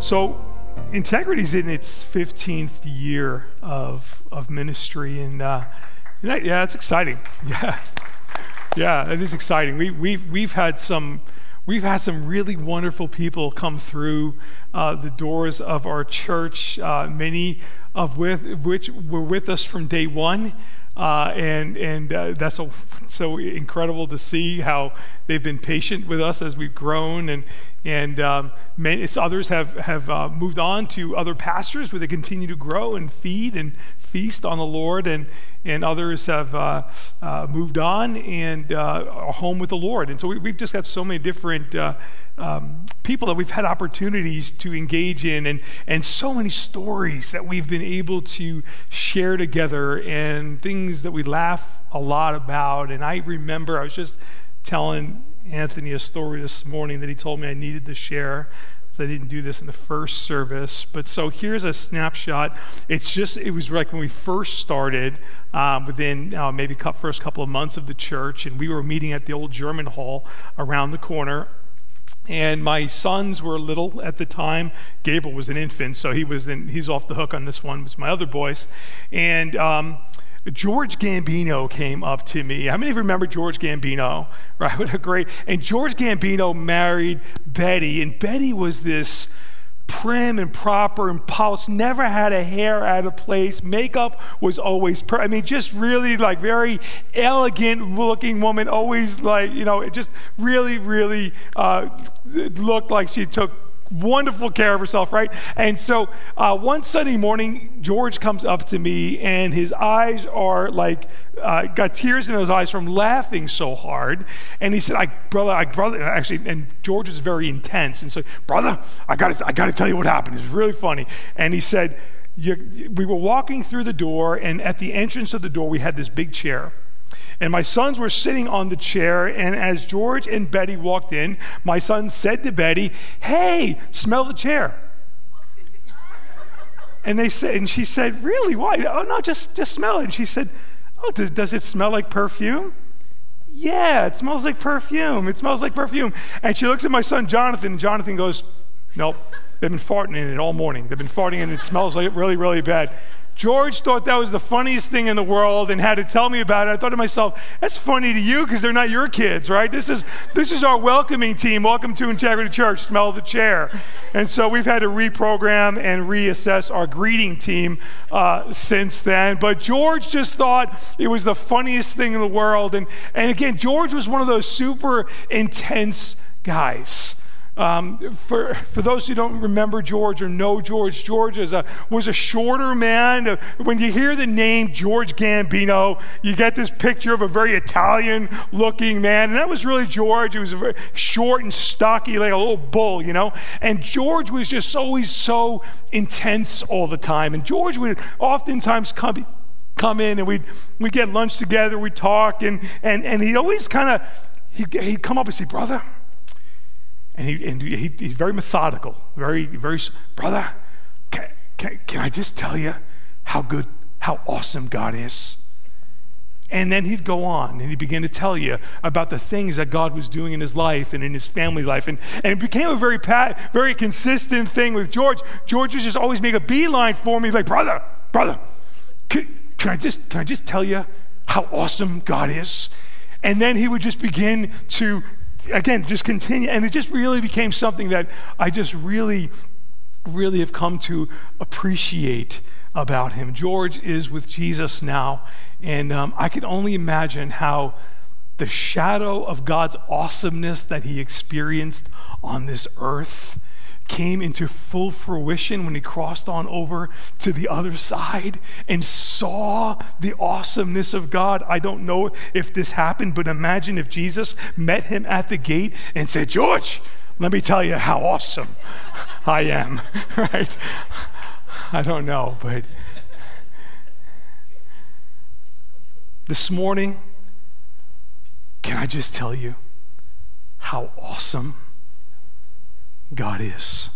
So, Integrity is in its 15th year of, of ministry, and, uh, yeah, it's exciting. Yeah, yeah, it is exciting. We, we've, we've had some we've had some really wonderful people come through uh, the doors of our church. Uh, many of with, which were with us from day one. Uh, and and uh, that's so, so incredible to see how they've been patient with us as we've grown and and um, many, others have, have uh, moved on to other pastors where they continue to grow and feed and feast on the Lord, and, and others have uh, uh, moved on and uh, are home with the Lord. And so we, have just got so many different uh, um, people that we've had opportunities to engage in, and, and so many stories that we've been able to share together, and things that we laugh a lot about. And I remember I was just telling Anthony a story this morning that he told me I needed to share. I didn't do this in the first service, but so here's a snapshot. It's just it was like when we first started, um, within uh, maybe first couple of months of the church, and we were meeting at the old German hall around the corner. And my sons were little at the time. Gabriel was an infant, so he was in, he's off the hook on this one. It was my other boys, and. Um, George Gambino came up to me. How many of you remember George Gambino? Right, what a great. And George Gambino married Betty, and Betty was this prim and proper and polished, never had a hair out of place. Makeup was always, per- I mean, just really like very elegant looking woman, always like, you know, it just really, really uh, looked like she took wonderful care of herself, right? And so uh, one Sunday morning, George comes up to me, and his eyes are like, uh, got tears in his eyes from laughing so hard. And he said, "I brother, I brother, actually." And George is very intense, and so, brother, I got I got to tell you what happened. It's really funny. And he said, "We were walking through the door, and at the entrance of the door, we had this big chair." And my sons were sitting on the chair, and as George and Betty walked in, my son said to Betty, Hey, smell the chair. And they said, and she said, Really? Why? Oh no, just just smell it. And she said, Oh, does, does it smell like perfume? Yeah, it smells like perfume. It smells like perfume. And she looks at my son Jonathan, and Jonathan goes, Nope. They've been farting in it all morning. They've been farting in and it smells like really, really bad. George thought that was the funniest thing in the world and had to tell me about it. I thought to myself, that's funny to you because they're not your kids, right? This is, this is our welcoming team. Welcome to Integrity Church. Smell the chair. And so we've had to reprogram and reassess our greeting team uh, since then. But George just thought it was the funniest thing in the world. And, and again, George was one of those super intense guys. Um, for, for those who don't remember George or know George, George a, was a shorter man. When you hear the name George Gambino, you get this picture of a very Italian looking man. And that was really George. He was very short and stocky, like a little bull, you know? And George was just always so intense all the time. And George would oftentimes come, come in and we'd, we'd get lunch together, we'd talk, and, and, and he'd always kind of, he'd, he'd come up and say, Brother, and, he, and he, he's very methodical, very, very, brother, can, can, can I just tell you how good, how awesome God is? And then he'd go on and he'd begin to tell you about the things that God was doing in his life and in his family life. And, and it became a very, pat, very consistent thing with George. George would just always make a beeline for me, like, brother, brother, can, can, I just, can I just tell you how awesome God is? And then he would just begin to again, just continue. And it just really became something that I just really, really have come to appreciate about him. George is with Jesus now, and um, I can only imagine how the shadow of God's awesomeness that he experienced on this earth came into full fruition when he crossed on over to the other side and saw the awesomeness of God. I don't know if this happened, but imagine if Jesus met him at the gate and said, George, let me tell you how awesome I am, right? I don't know, but this morning, can I just tell you how awesome? God is.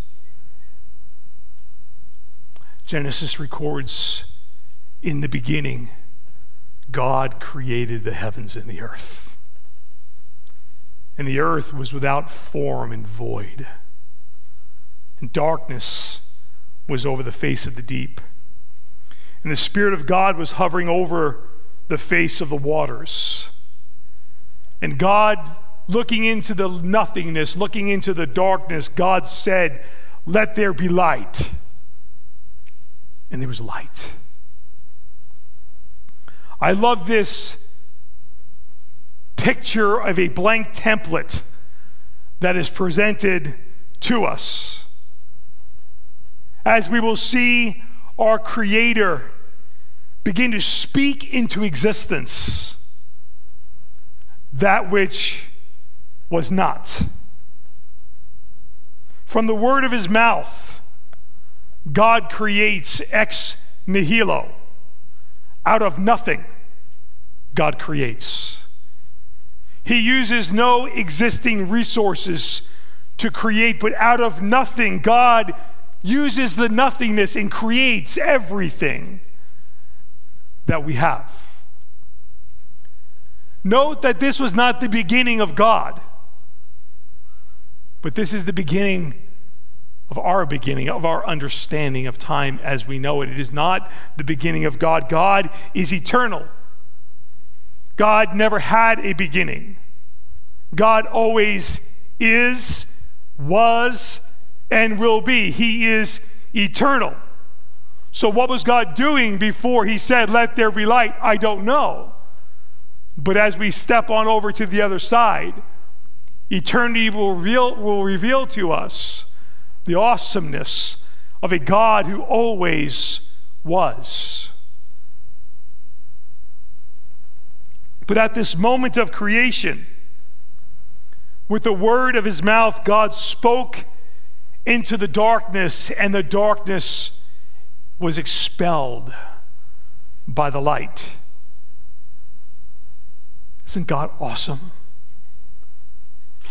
Genesis records in the beginning, God created the heavens and the earth. And the earth was without form and void. and darkness was over the face of the deep. And the Spirit of God was hovering over the face of the waters. And God, looking into the nothingness, looking into the darkness, God said, Let there be light. And there was light. I love this picture of a blank template that is presented to us. As we will see our Creator begin to speak into existence that which was not. From the word of his mouth, God creates ex nihilo. Out of nothing, God creates. He uses no existing resources to create, but out of nothing, God uses the nothingness and creates everything that we have. Note that this was not the beginning of God, but this is the beginning of our beginning, of our understanding of time as we know it. It is not the beginning of God. God is eternal. God never had a beginning. God always is, was, and will be. He is eternal. So, what was God doing before He said, Let there be light? I don't know. But as we step on over to the other side, eternity will reveal, will reveal to us the awesomeness of a God who always was. But at this moment of creation, with the word of his mouth, God spoke into the darkness, and the darkness was expelled by the light. Isn't God awesome?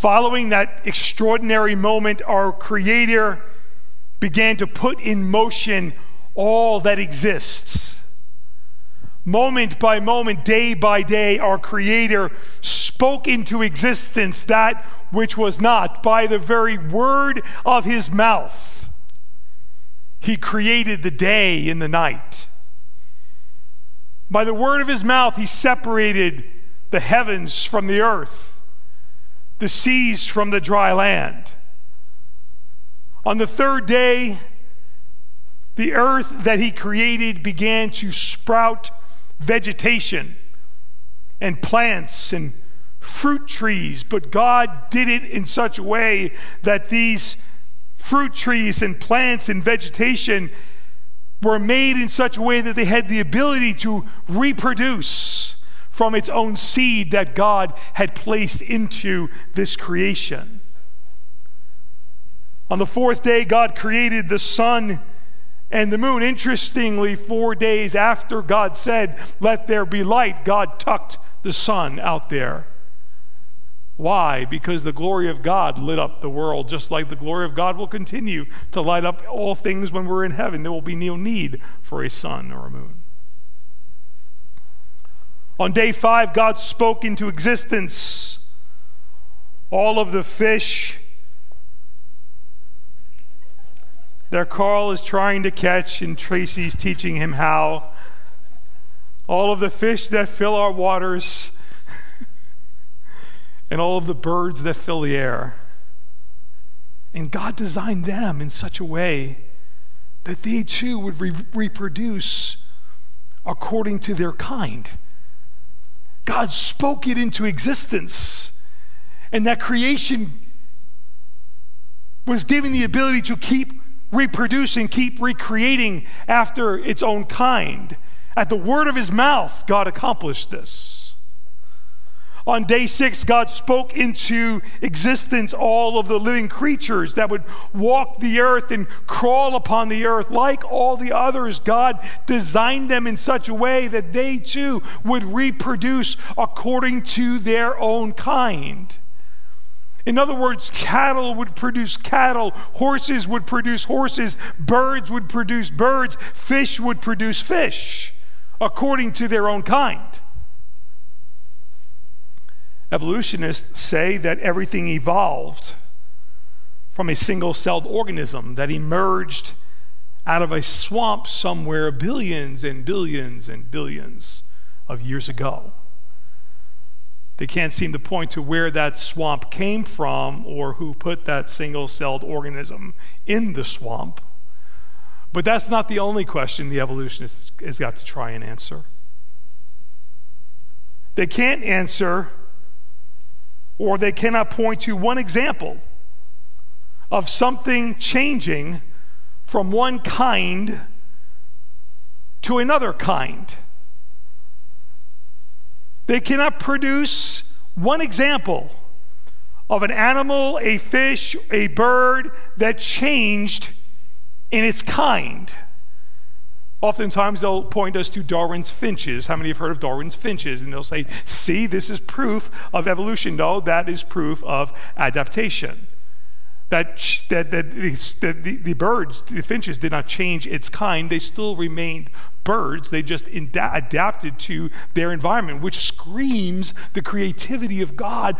Following that extraordinary moment, our Creator began to put in motion all that exists. Moment by moment, day by day, our Creator spoke into existence that which was not by the very word of His mouth. He created the day and the night. By the word of His mouth, He separated the heavens from the earth, the seas from the dry land. On the third day, the earth that He created began to sprout vegetation and plants and fruit trees, but God did it in such a way that these fruit trees and plants and vegetation were made in such a way that they had the ability to reproduce from its own seed that God had placed into this creation. On the fourth day, God created the sun and the moon. Interestingly, four days after God said, Let there be light, God tucked the sun out there. Why? Because the glory of God lit up the world, just like the glory of God will continue to light up all things when we're in heaven. There will be no need for a sun or a moon. On day five, God spoke into existence all of the fish that Carl is trying to catch, and Tracy's teaching him how. All of the fish that fill our waters, and all of the birds that fill the air. And God designed them in such a way that they too would re- reproduce according to their kind. God spoke it into existence, and that creation was given the ability to keep reproducing, keep recreating after its own kind. At the word of his mouth, God accomplished this. On day six, God spoke into existence all of the living creatures that would walk the earth and crawl upon the earth. Like all the others, God designed them in such a way that they too would reproduce according to their own kind. In other words, cattle would produce cattle, horses would produce horses, birds would produce birds, fish would produce fish, according to their own kind. Evolutionists say that everything evolved from a single celled organism that emerged out of a swamp somewhere billions and billions and billions of years ago. They can't seem to point to where that swamp came from or who put that single celled organism in the swamp. But that's not the only question the evolutionist has got to try and answer. They can't answer or they cannot point to one example of something changing from one kind to another kind. They cannot produce one example of an animal, a fish, a bird that changed in its kind. Oftentimes they'll point us to Darwin's finches. How many have heard of Darwin's finches? And they'll say, see, this is proof of evolution. No, that is proof of adaptation that, that, that, the, the, birds, the finches, did not change its kind. They still remained birds. They just adapted to their environment, which screams the creativity of God.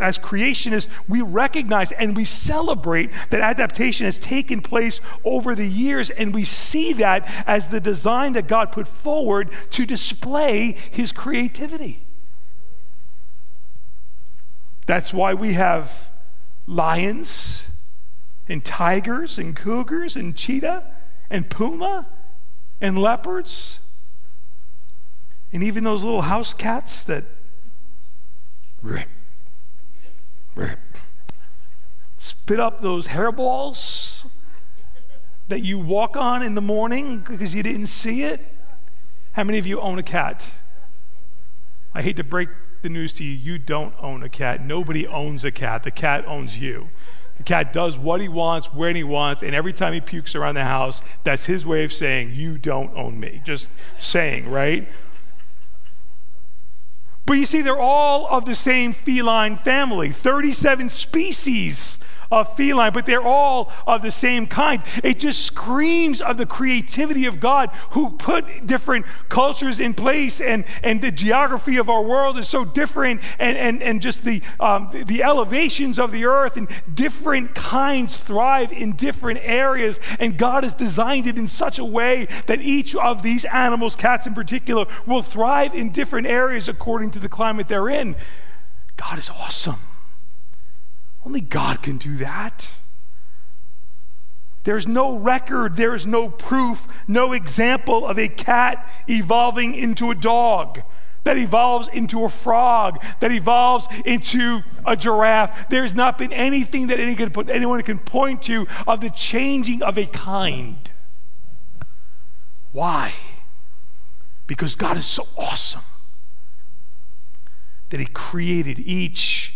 As creationists, we recognize and we celebrate that adaptation has taken place over the years, and we see that as the design that God put forward to display his creativity. That's why we have lions and tigers and cougars and cheetah and puma and leopards and even those little house cats that spit up those hairballs that you walk on in the morning because you didn't see it. How many of you own a cat? I hate to break the news to you, you don't own a cat. Nobody owns a cat. The cat owns you. The cat does what he wants, when he wants, and every time he pukes around the house, that's his way of saying, You don't own me. Just saying, right? But you see, they're all of the same feline family 37 species of feline, but they're all of the same kind. It just screams of the creativity of God who put different cultures in place, and, and the geography of our world is so different, and, and, and just the, um, the elevations of the earth, and different kinds thrive in different areas. And God has designed it in such a way that each of these animals, cats in particular, will thrive in different areas according to the climate they're in. God is awesome. Only God can do that. There's no record, there's no proof, no example of a cat evolving into a dog, that evolves into a frog, that evolves into a giraffe. There's not been anything that anyone can point to of the changing of a kind. Why? Because God is so awesome that He created each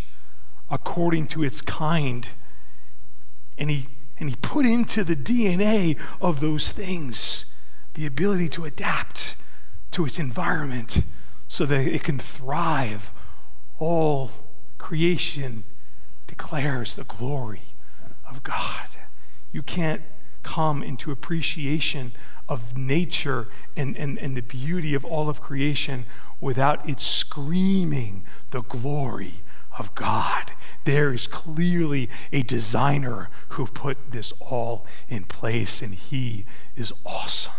according to its kind. And he, and he put into the DNA of those things the ability to adapt to its environment so that it can thrive. All creation declares the glory of God. You can't come into appreciation of nature and, and, and the beauty of all of creation without it screaming the glory of God. There is clearly a designer who put this all in place, and he is awesome.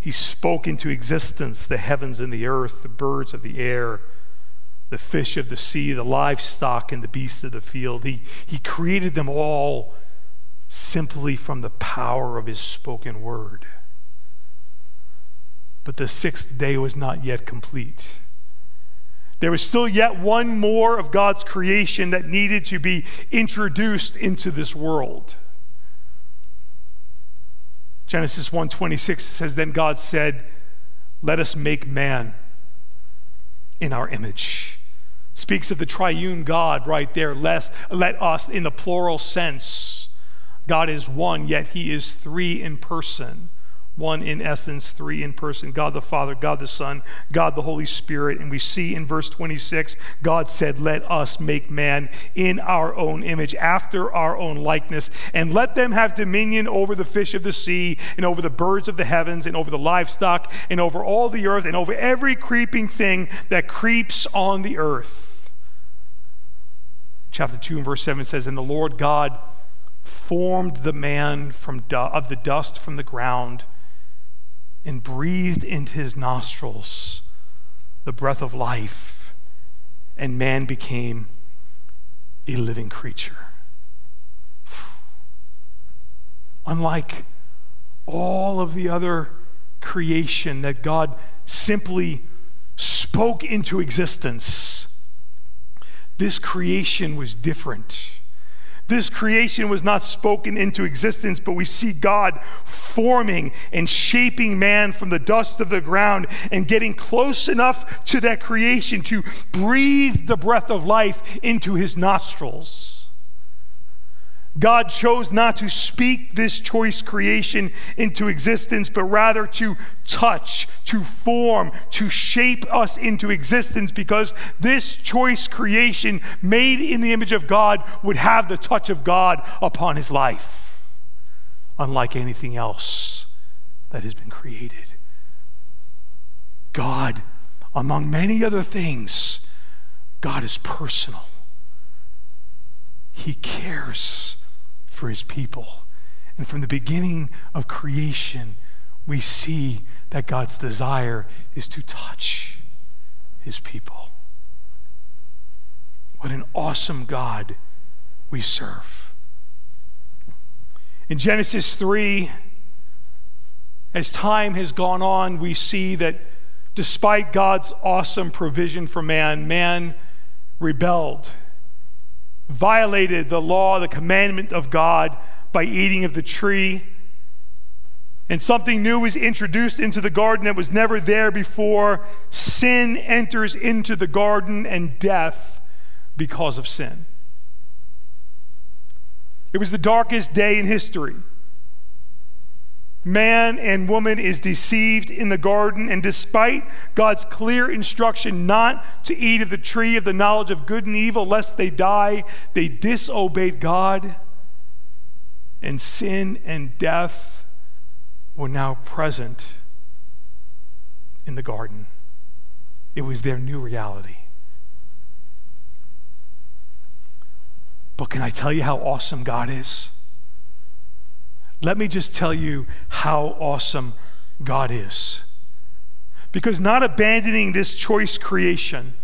He spoke into existence the heavens and the earth, the birds of the air, the fish of the sea, the livestock, and the beasts of the field. He, he created them all simply from the power of his spoken word. But the sixth day was not yet complete. There was still yet one more of God's creation that needed to be introduced into this world. Genesis 1:26 says then God said, "Let us make man in our image." Speaks of the triune God right there. Let, let us in the plural sense. God is one, yet he is three in person one in essence, three in person God the Father, God the Son, God the Holy Spirit. And we see in verse 26, God said, Let us make man in our own image, after our own likeness, and let them have dominion over the fish of the sea, and over the birds of the heavens, and over the livestock, and over all the earth, and over every creeping thing that creeps on the earth. chapter 2 and verse 7 says, And the Lord God formed the man from du- of the dust from the ground and breathed into his nostrils the breath of life, and man became a living creature. Unlike all of the other creation that God simply spoke into existence, this creation was different. This creation was not spoken into existence, but we see God forming and shaping man from the dust of the ground and getting close enough to that creation to breathe the breath of life into his nostrils. God chose not to speak this choice creation into existence, but rather to touch, to form, to shape us into existence because this choice creation made in the image of God would have the touch of God upon his life, unlike anything else that has been created. God, among many other things, God is personal. He cares for his people. And from the beginning of creation, we see that God's desire is to touch his people. What an awesome God we serve. In Genesis 3, as time has gone on, we see that despite God's awesome provision for man, man rebelled violated the law, the commandment of God by eating of the tree. And something new was introduced into the garden that was never there before. Sin enters into the garden and death because of sin. It was the darkest day in history. Man and woman is deceived in the garden, and despite God's clear instruction not to eat of the tree of the knowledge of good and evil, lest they die, they disobeyed God, and sin and death were now present in the garden. It was their new reality. But can I tell you how awesome God is? Let me just tell you how awesome God is. Because not abandoning this choice creation,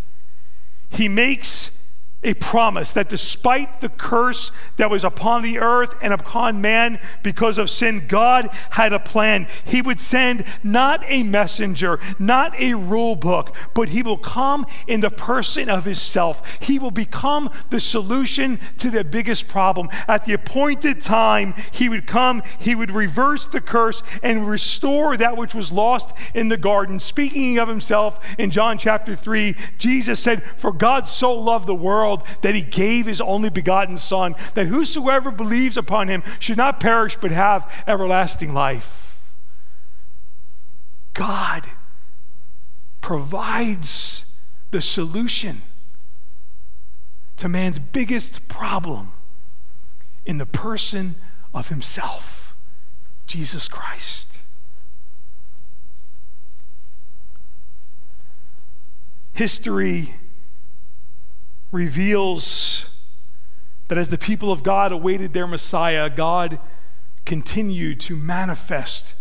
He makes a promise that despite the curse that was upon the earth and upon man because of sin, God had a plan. He would send not a messenger, not a rule book, but He will come in the person of His self. He will become the solution to their biggest problem. At the appointed time, He would come, He would reverse the curse and restore that which was lost in the garden. Speaking of Himself in John chapter 3, Jesus said, For God so loved the world world that he gave his only begotten Son, that whosoever believes upon him should not perish but have everlasting life. God provides the solution to man's biggest problem in the person of himself, Jesus Christ. History reveals that as the people of God awaited their Messiah, God continued to manifest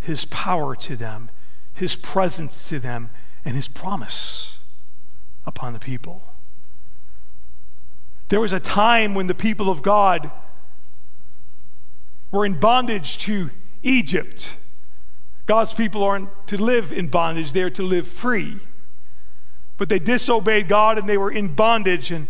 his power to them, his presence to them, and his promise upon the people. There was a time when the people of God were in bondage to Egypt. God's people aren't to live in bondage, they're to live free. But they disobeyed God and they were in bondage, and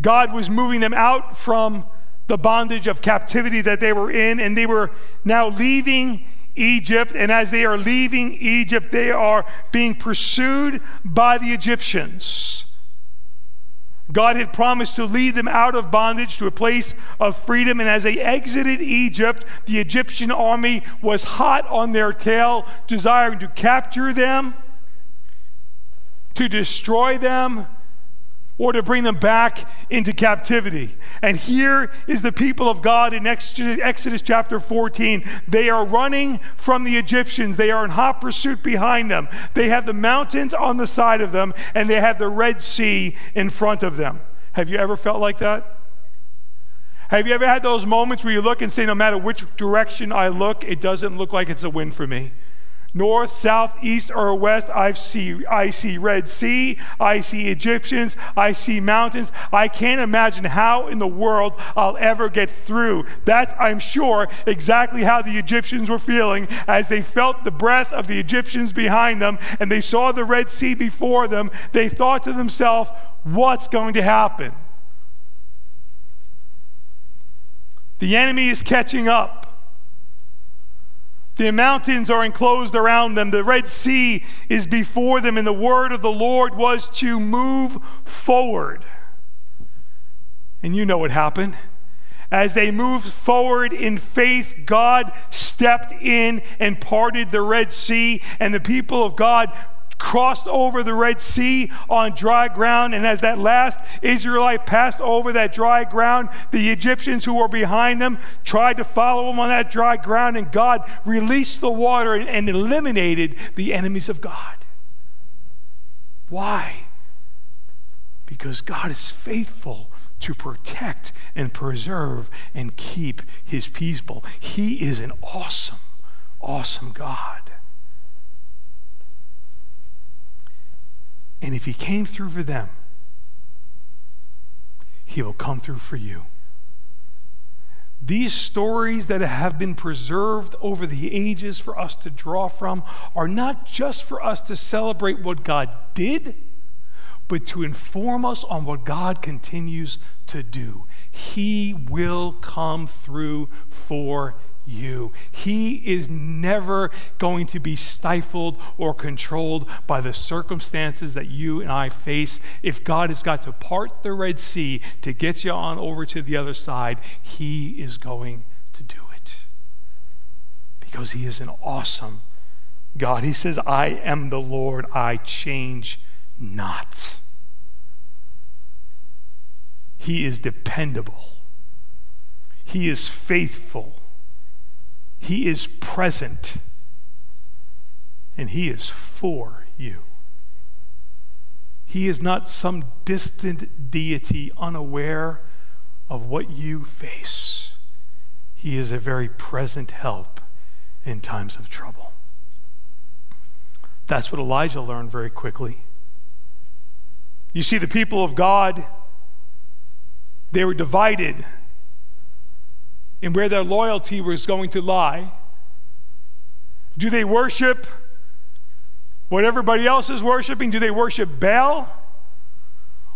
God was moving them out from the bondage of captivity that they were in, and they were now leaving Egypt. And as they are leaving Egypt, they are being pursued by the Egyptians. God had promised to lead them out of bondage to a place of freedom. And as they exited Egypt, the Egyptian army was hot on their tail, desiring to capture them to destroy them or to bring them back into captivity. And here is the people of God in Exodus chapter 14. They are running from the Egyptians, they are in hot pursuit behind them. They have the mountains on the side of them, and they have the Red Sea in front of them. Have you ever felt like that? Have you ever had those moments where you look and say, no matter which direction I look, it doesn't look like it's a win for me? North, south, east, or west, I see, I see Red Sea, I see Egyptians, I see mountains. I can't imagine how in the world I'll ever get through. That's, I'm sure, exactly how the Egyptians were feeling as they felt the breath of the Egyptians behind them and they saw the Red Sea before them. They thought to themselves, what's going to happen? The enemy is catching up. The mountains are enclosed around them. The Red Sea is before them, and the word of the Lord was to move forward. And you know what happened. As they moved forward in faith, God stepped in and parted the Red Sea, and the people of God crossed over the Red Sea on dry ground. And as that last Israelite passed over that dry ground, the Egyptians who were behind them tried to follow him on that dry ground, and God released the water and, and eliminated the enemies of God. Why? Because God is faithful to protect and preserve and keep his people. He is an awesome, awesome God. And if he came through for them, he will come through for you. These stories that have been preserved over the ages for us to draw from are not just for us to celebrate what God did, but to inform us on what God continues to do. He will come through for you. He is never going to be stifled or controlled by the circumstances that you and I face. If God has got to part the Red Sea to get you on over to the other side, He is going to do it. Because He is an awesome God. He says, I am the Lord, I change not. He is dependable. He is faithful. He is present and He is for you. He is not some distant deity unaware of what you face. He is a very present help in times of trouble. That's what Elijah learned very quickly. You see, the people of God, they were divided and where their loyalty was going to lie. Do they worship what everybody else is worshiping? Do they worship Baal?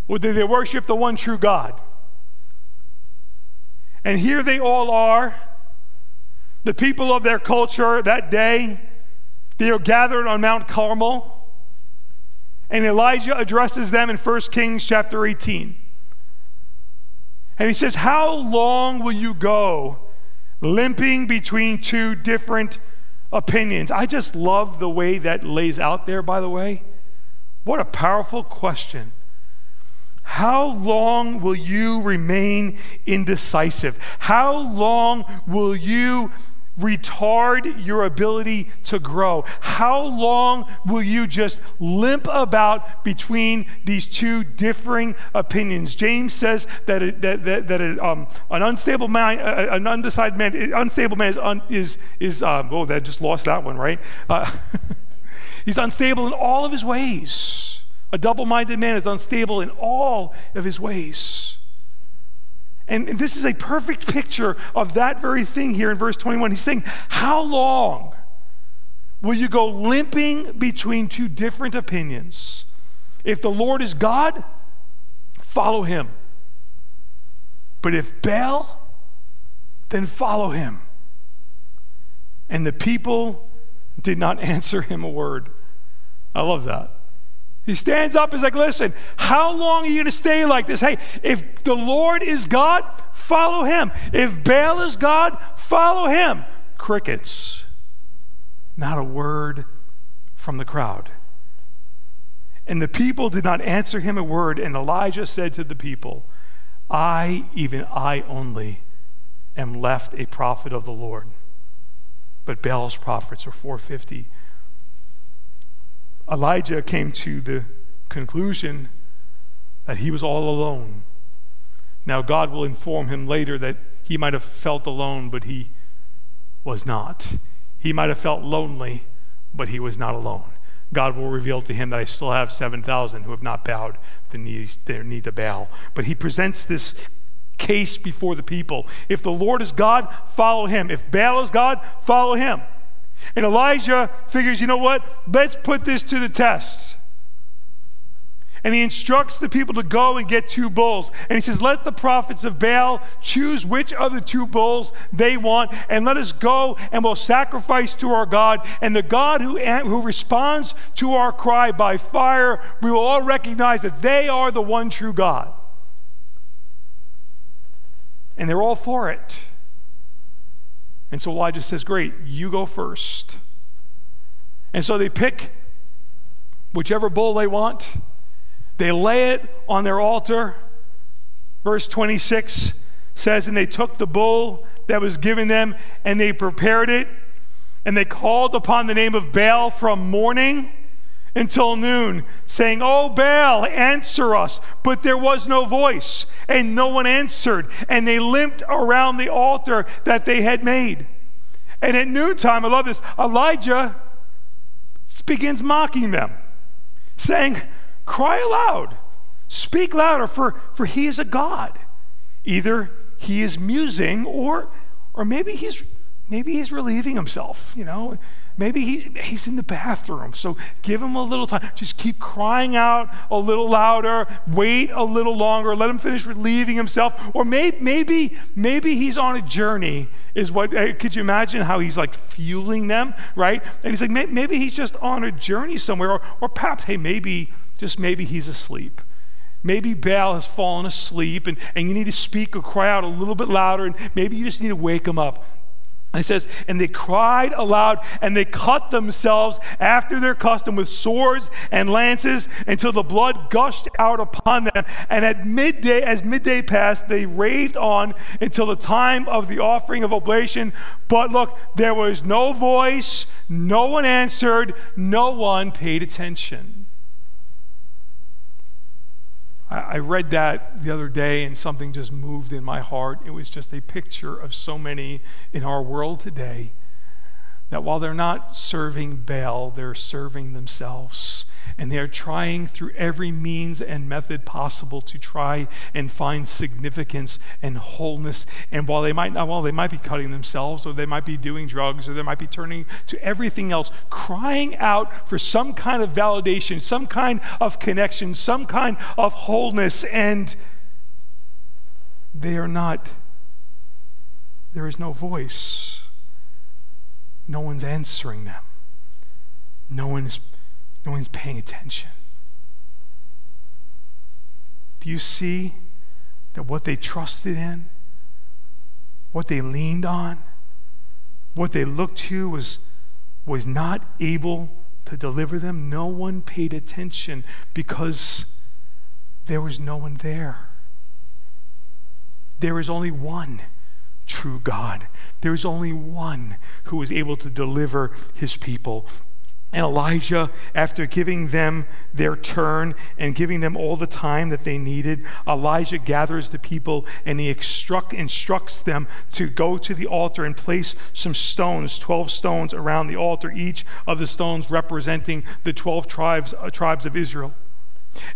Or do they worship the one true God? And here they all are, the people of their culture that day. They are gathered on Mount Carmel. And Elijah addresses them in 1 Kings chapter 18. And he says, How long will you go limping between two different opinions? I just love the way that lays out there, by the way. What a powerful question. How long will you remain indecisive? How long will you retard your ability to grow? How long will you just limp about between these two differing opinions? James says that, it, that, that, that it, um, an unstable man, uh, an undecided man, unstable man is, un, is, is um, oh, that just lost that one, right? Uh, he's unstable in all of his ways. A double minded man is unstable in all of his ways. And this is a perfect picture of that very thing here in verse 21. He's saying, How long will you go limping between two different opinions? If the Lord is God, follow him. But if Baal, then follow him. And the people did not answer him a word. I love that. He stands up, he's like, listen, how long are you going to stay like this? Hey, if the Lord is God, follow him. If Baal is God, follow him. Crickets. Not a word from the crowd. And the people did not answer him a word. And Elijah said to the people, I, even I only, am left a prophet of the Lord. But Baal's prophets are 450 Elijah came to the conclusion that he was all alone Now, God will inform him later that he might have felt alone, but he was not. He might have felt lonely, but he was not alone. God will reveal to him that I still have 7,000 who have not bowed the knees, their knee to Baal. But he presents this case before the people. If the Lord is God, follow him. If Baal is God, follow him. And Elijah figures, you know what? Let's put this to the test. And he instructs the people to go and get two bulls. And he says, Let the prophets of Baal choose which of the two bulls they want, and let us go and we'll sacrifice to our God. And the God who, who responds to our cry by fire, we will all recognize that they are the one true God. And they're all for it. And so Elijah says, Great, you go first. And so they pick whichever bull they want they lay it on their altar. Verse 26 says, And they took the bull that was given them and they prepared it, and they called upon the name of Baal from morning until noon, saying, Oh, Baal, answer us. But there was no voice, and no one answered. And they limped around the altar that they had made. And at noontime, I love this, Elijah begins mocking them, saying, Cry aloud. Speak louder, for, for he is a God. Either he is musing or, or maybe, he's, maybe he's relieving himself, you know. Maybe he, he's in the bathroom. So give him a little time. Just keep crying out a little louder. Wait a little longer. Let him finish relieving himself. Or may, maybe, maybe he's on a journey. Is what could you imagine how he's like fueling them, right? And he's like, maybe he's just on a journey somewhere, or, or perhaps, hey, maybe just maybe he's asleep. Maybe Baal has fallen asleep and, and you need to speak or cry out a little bit louder, and maybe you just need to wake him up. And it says, and they cried aloud and they cut themselves after their custom with swords and lances until the blood gushed out upon them. And at midday, as midday passed, they raved on until the time of the offering of oblation. But look, there was no voice, no one answered, no one paid attention. I, read that the other day and something just moved in my heart. It was just a picture of so many in our world today that while they're not serving Baal, they're serving themselves. And they are trying through every means and method possible to try and find significance and wholeness. And while they might not, well, they might be cutting themselves, or they might be doing drugs, or they might be turning to everything else, crying out for some kind of validation, some kind of connection, some kind of wholeness. And they are not, there is no voice no one's answering them. No one's, no one's paying attention. Do you see that what they trusted in, what they leaned on, what they looked to was, was not able to deliver them? No one paid attention because there was no one there. There is only one true God. There is only one who is able to deliver his people. And Elijah, after giving them their turn and giving them all the time that they needed, Elijah gathers the people and he instruct, instructs them to go to the altar and place some stones, 12 stones around the altar, each of the stones representing the 12 tribes, uh, tribes of Israel.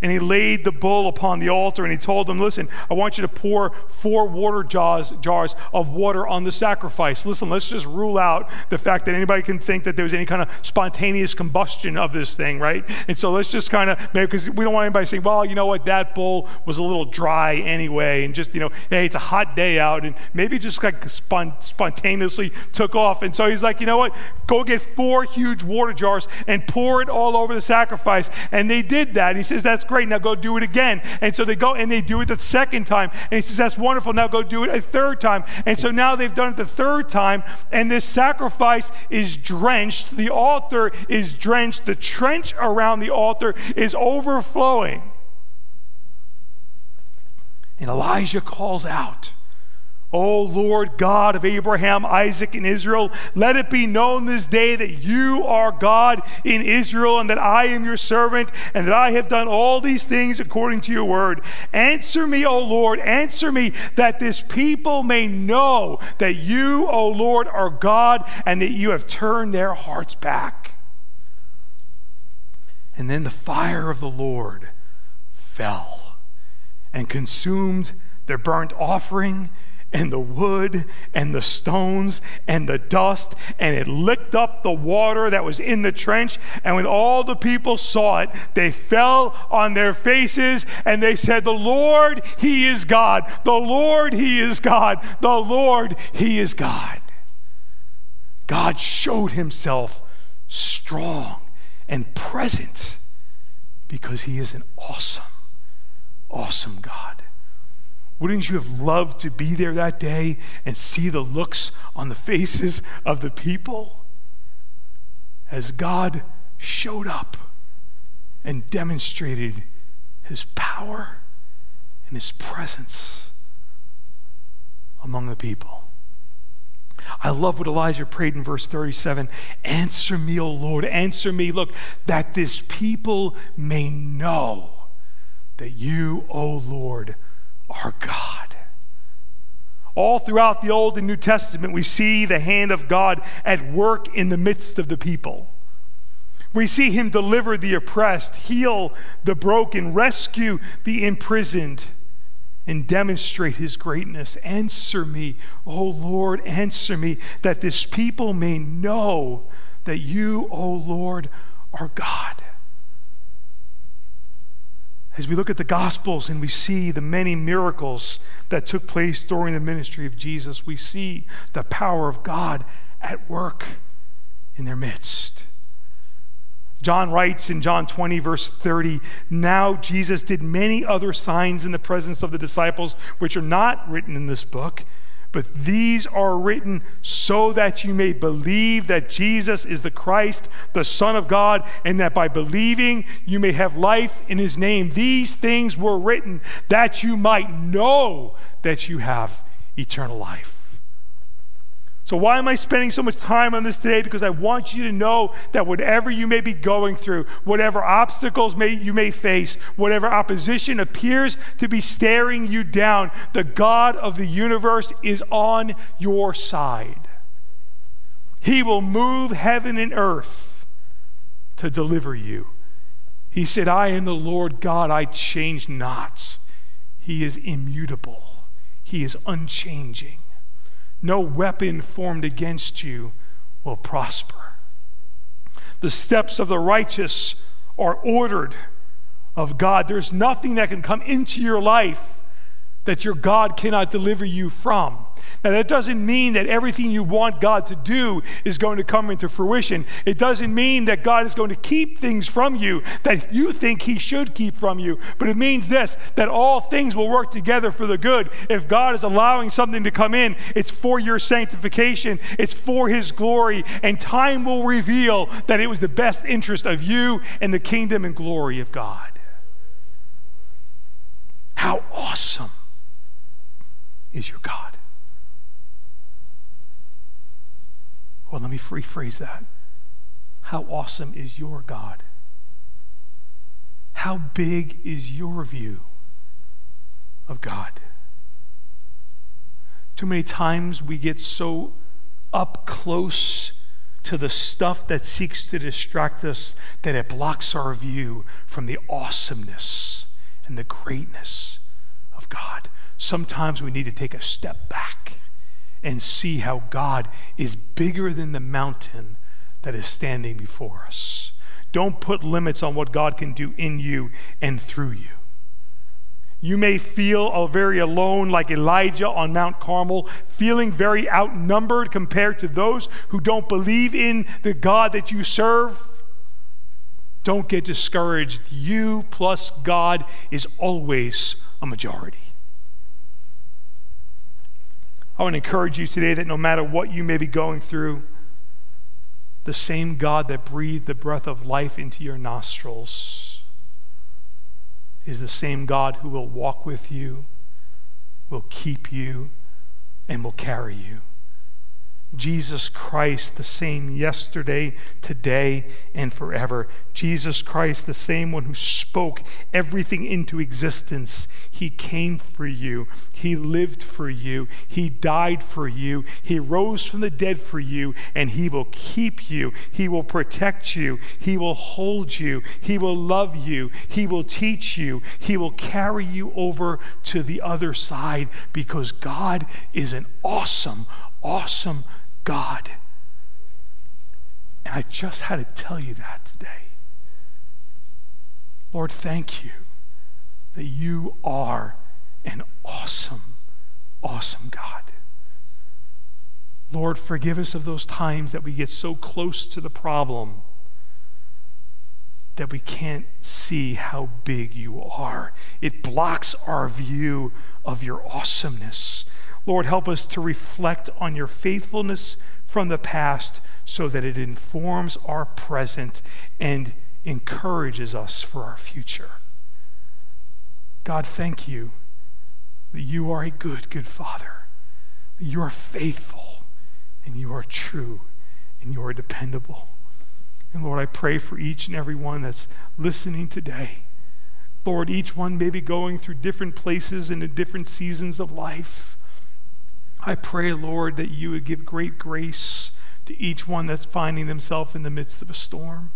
And he laid the bull upon the altar and he told them, Listen, I want you to pour four water jars, jars of water on the sacrifice. Listen, let's just rule out the fact that anybody can think that there's any kind of spontaneous combustion of this thing, right? And so let's just kind of, because we don't want anybody saying, Well, you know what, that bull was a little dry anyway, and just, you know, hey, it's a hot day out, and maybe just like spontaneously took off. And so he's like, You know what, go get four huge water jars and pour it all over the sacrifice. And they did that. He says, that's great. Now go do it again. And so they go and they do it the second time. And he says, That's wonderful. Now go do it a third time. And so now they've done it the third time, and this sacrifice is drenched. The altar is drenched. The trench around the altar is overflowing. And Elijah calls out, O Lord God of Abraham, Isaac, and Israel, let it be known this day that you are God in Israel, and that I am your servant, and that I have done all these things according to your word. Answer me, O Lord, answer me, that this people may know that you, O Lord, are God, and that you have turned their hearts back. And then the fire of the Lord fell and consumed their burnt offering and the wood and the stones and the dust, and it licked up the water that was in the trench. And when all the people saw it, they fell on their faces and they said, The Lord, He is God. The Lord, He is God. The Lord, He is God. God showed Himself strong and present because He is an awesome, awesome God. Wouldn't you have loved to be there that day and see the looks on the faces of the people as God showed up and demonstrated his power and his presence among the people? I love what Elijah prayed in verse 37 Answer me, O Lord, answer me. Look, that this people may know that you, O Lord, our God. All throughout the Old and New Testament, we see the hand of God at work in the midst of the people. We see him deliver the oppressed, heal the broken, rescue the imprisoned, and demonstrate his greatness. Answer me, O Lord, answer me, that this people may know that you, O Lord, are God. As we look at the Gospels and we see the many miracles that took place during the ministry of Jesus, we see the power of God at work in their midst. John writes in John 20, verse 30, Now Jesus did many other signs in the presence of the disciples, which are not written in this book. But these are written so that you may believe that Jesus is the Christ, the Son of God, and that by believing you may have life in his name. These things were written that you might know that you have eternal life. So, why am I spending so much time on this today? Because I want you to know that whatever you may be going through, whatever obstacles may, you may face, whatever opposition appears to be staring you down, the God of the universe is on your side. He will move heaven and earth to deliver you. He said, I am the Lord God, I change not. He is immutable, He is unchanging no weapon formed against you will prosper. The steps of the righteous are ordered of God. There's nothing that can come into your life that your God cannot deliver you from. Now, that doesn't mean that everything you want God to do is going to come into fruition. It doesn't mean that God is going to keep things from you that you think He should keep from you. But it means this that all things will work together for the good. If God is allowing something to come in, it's for your sanctification, it's for His glory, and time will reveal that it was the best interest of you and the kingdom and glory of God. How awesome is your God? Well, let me rephrase that. How awesome is your God? How big is your view of God? Too many times we get so up close to the stuff that seeks to distract us that it blocks our view from the awesomeness and the greatness of God. Sometimes we need to take a step back and see how God is bigger than the mountain that is standing before us. Don't put limits on what God can do in you and through you. You may feel very alone, like Elijah on Mount Carmel, feeling very outnumbered compared to those who don't believe in the God that you serve. Don't get discouraged. You plus God is always a majority. I want to encourage you today that no matter what you may be going through, the same God that breathed the breath of life into your nostrils is the same God who will walk with you, will keep you, and will carry you. Jesus Christ, the same yesterday, today, and forever. Jesus Christ, the same one who spoke everything into existence. He came for you. He lived for you. He died for you. He rose from the dead for you, and He will keep you. He will protect you. He will hold you. He will love you. He will teach you. He will carry you over to the other side because God is an awesome, awesome God. And I just had to tell you that today. Lord, thank you that you are an awesome, awesome God. Lord, forgive us of those times that we get so close to the problem that we can't see how big you are. It blocks our view of your awesomeness. Lord, help us to reflect on your faithfulness from the past so that it informs our present and encourages us for our future. God, thank you that you are a good, good Father. That you are faithful and you are true and you are dependable. And Lord, I pray for each and every one that's listening today. Lord, each one may be going through different places and in different seasons of life. I pray, Lord, that you would give great grace to each one that's finding themselves in the midst of a storm.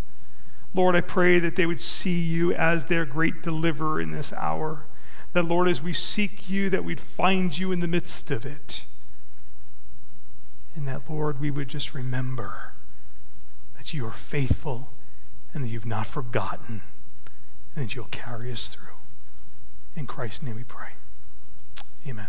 Lord, I pray that they would see you as their great deliverer in this hour. That, Lord, as we seek you, that we'd find you in the midst of it. And that, Lord, we would just remember that you are faithful and that you've not forgotten and that you'll carry us through. In Christ's name we pray. Amen.